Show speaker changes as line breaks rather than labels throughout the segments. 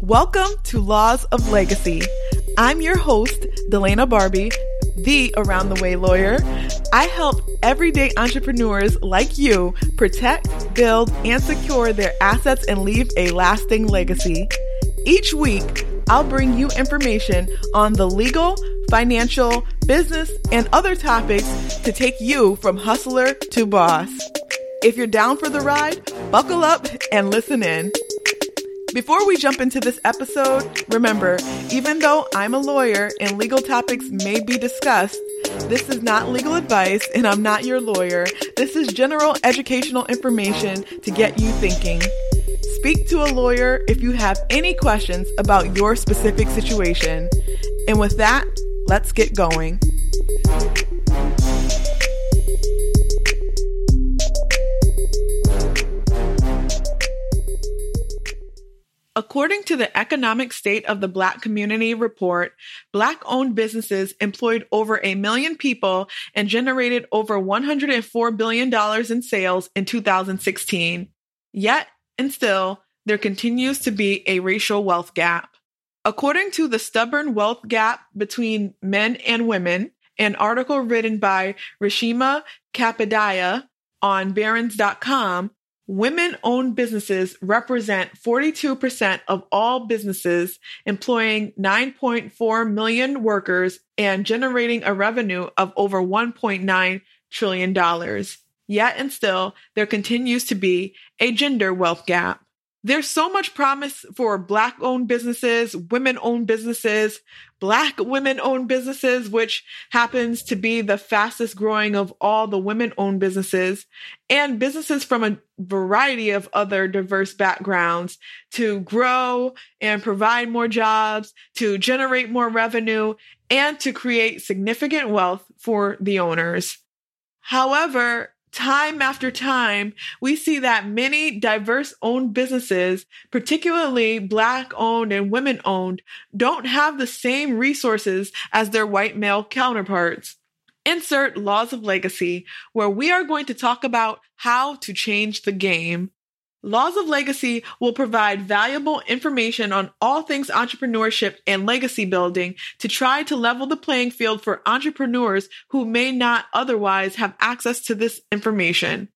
Welcome to Laws of Legacy. I'm your host, Delana Barbie, the Around the Way lawyer. I help everyday entrepreneurs like you protect, build, and secure their assets and leave a lasting legacy. Each week, I'll bring you information on the legal, financial, business, and other topics to take you from hustler to boss. If you're down for the ride, buckle up and listen in. Before we jump into this episode, remember, even though I'm a lawyer and legal topics may be discussed, this is not legal advice and I'm not your lawyer. This is general educational information to get you thinking. Speak to a lawyer if you have any questions about your specific situation. And with that, let's get going. According to the Economic State of the Black Community report, Black owned businesses employed over a million people and generated over $104 billion in sales in 2016. Yet, and still, there continues to be a racial wealth gap. According to the stubborn wealth gap between men and women, an article written by Reshma Kapadia on Barron's.com, Women owned businesses represent 42% of all businesses, employing 9.4 million workers and generating a revenue of over $1.9 trillion. Yet and still, there continues to be a gender wealth gap. There's so much promise for Black owned businesses, women owned businesses, Black women owned businesses, which happens to be the fastest growing of all the women owned businesses, and businesses from a variety of other diverse backgrounds to grow and provide more jobs, to generate more revenue, and to create significant wealth for the owners. However, time after time, we see that many diverse owned businesses, particularly black owned and women owned, don't have the same resources as their white male counterparts. Insert Laws of Legacy, where we are going to talk about how to change the game. Laws of Legacy will provide valuable information on all things entrepreneurship and legacy building to try to level the playing field for entrepreneurs who may not otherwise have access to this information.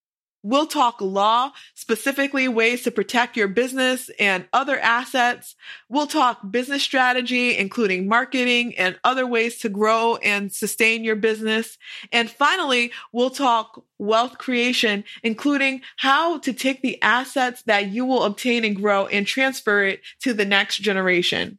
We'll talk law, specifically ways to protect your business and other assets. We'll talk business strategy, including marketing and other ways to grow and sustain your business. And finally, we'll talk wealth creation, including how to take the assets that you will obtain and grow and transfer it to the next generation.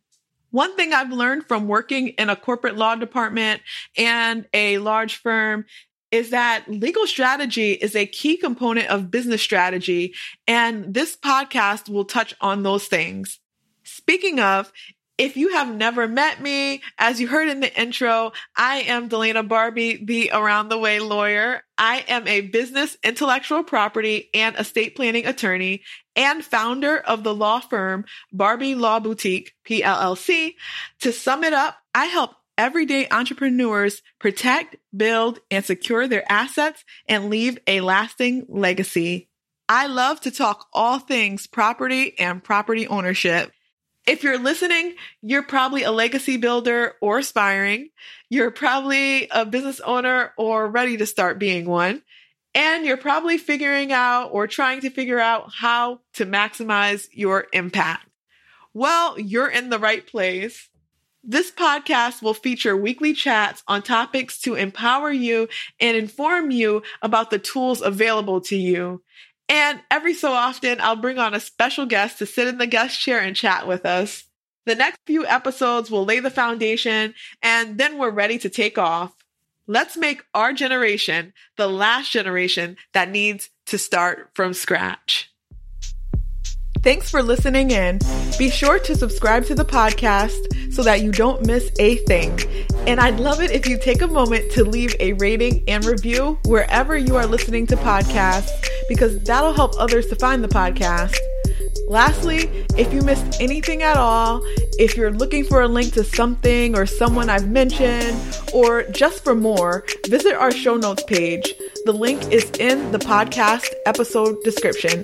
One thing I've learned from working in a corporate law department and a large firm is that legal strategy is a key component of business strategy. And this podcast will touch on those things. Speaking of, if you have never met me, as you heard in the intro, I am Delana Barbie, the Around the Way lawyer. I am a business, intellectual property, and estate planning attorney and founder of the law firm Barbie Law Boutique, PLLC. To sum it up, I help everyday entrepreneurs protect, build, and secure their assets and leave a lasting legacy. I love to talk all things property and property ownership. If you're listening, you're probably a legacy builder or aspiring. You're probably a business owner or ready to start being one. And you're probably figuring out or trying to figure out how to maximize your impact. Well, you're in the right place. This podcast will feature weekly chats on topics to empower you and inform you about the tools available to you. And every so often, I'll bring on a special guest to sit in the guest chair and chat with us. The next few episodes will lay the foundation, and then we're ready to take off. Let's make our generation the last generation that needs to start from scratch. Thanks for listening in. Be sure to subscribe to the podcast so that you don't miss a thing. And I'd love it if you take a moment to leave a rating and review wherever you are listening to podcasts because that'll help others to find the podcast. Lastly, if you missed anything at all, if you're looking for a link to something or someone I've mentioned, or just for more, visit our show notes page. The link is in the podcast episode description.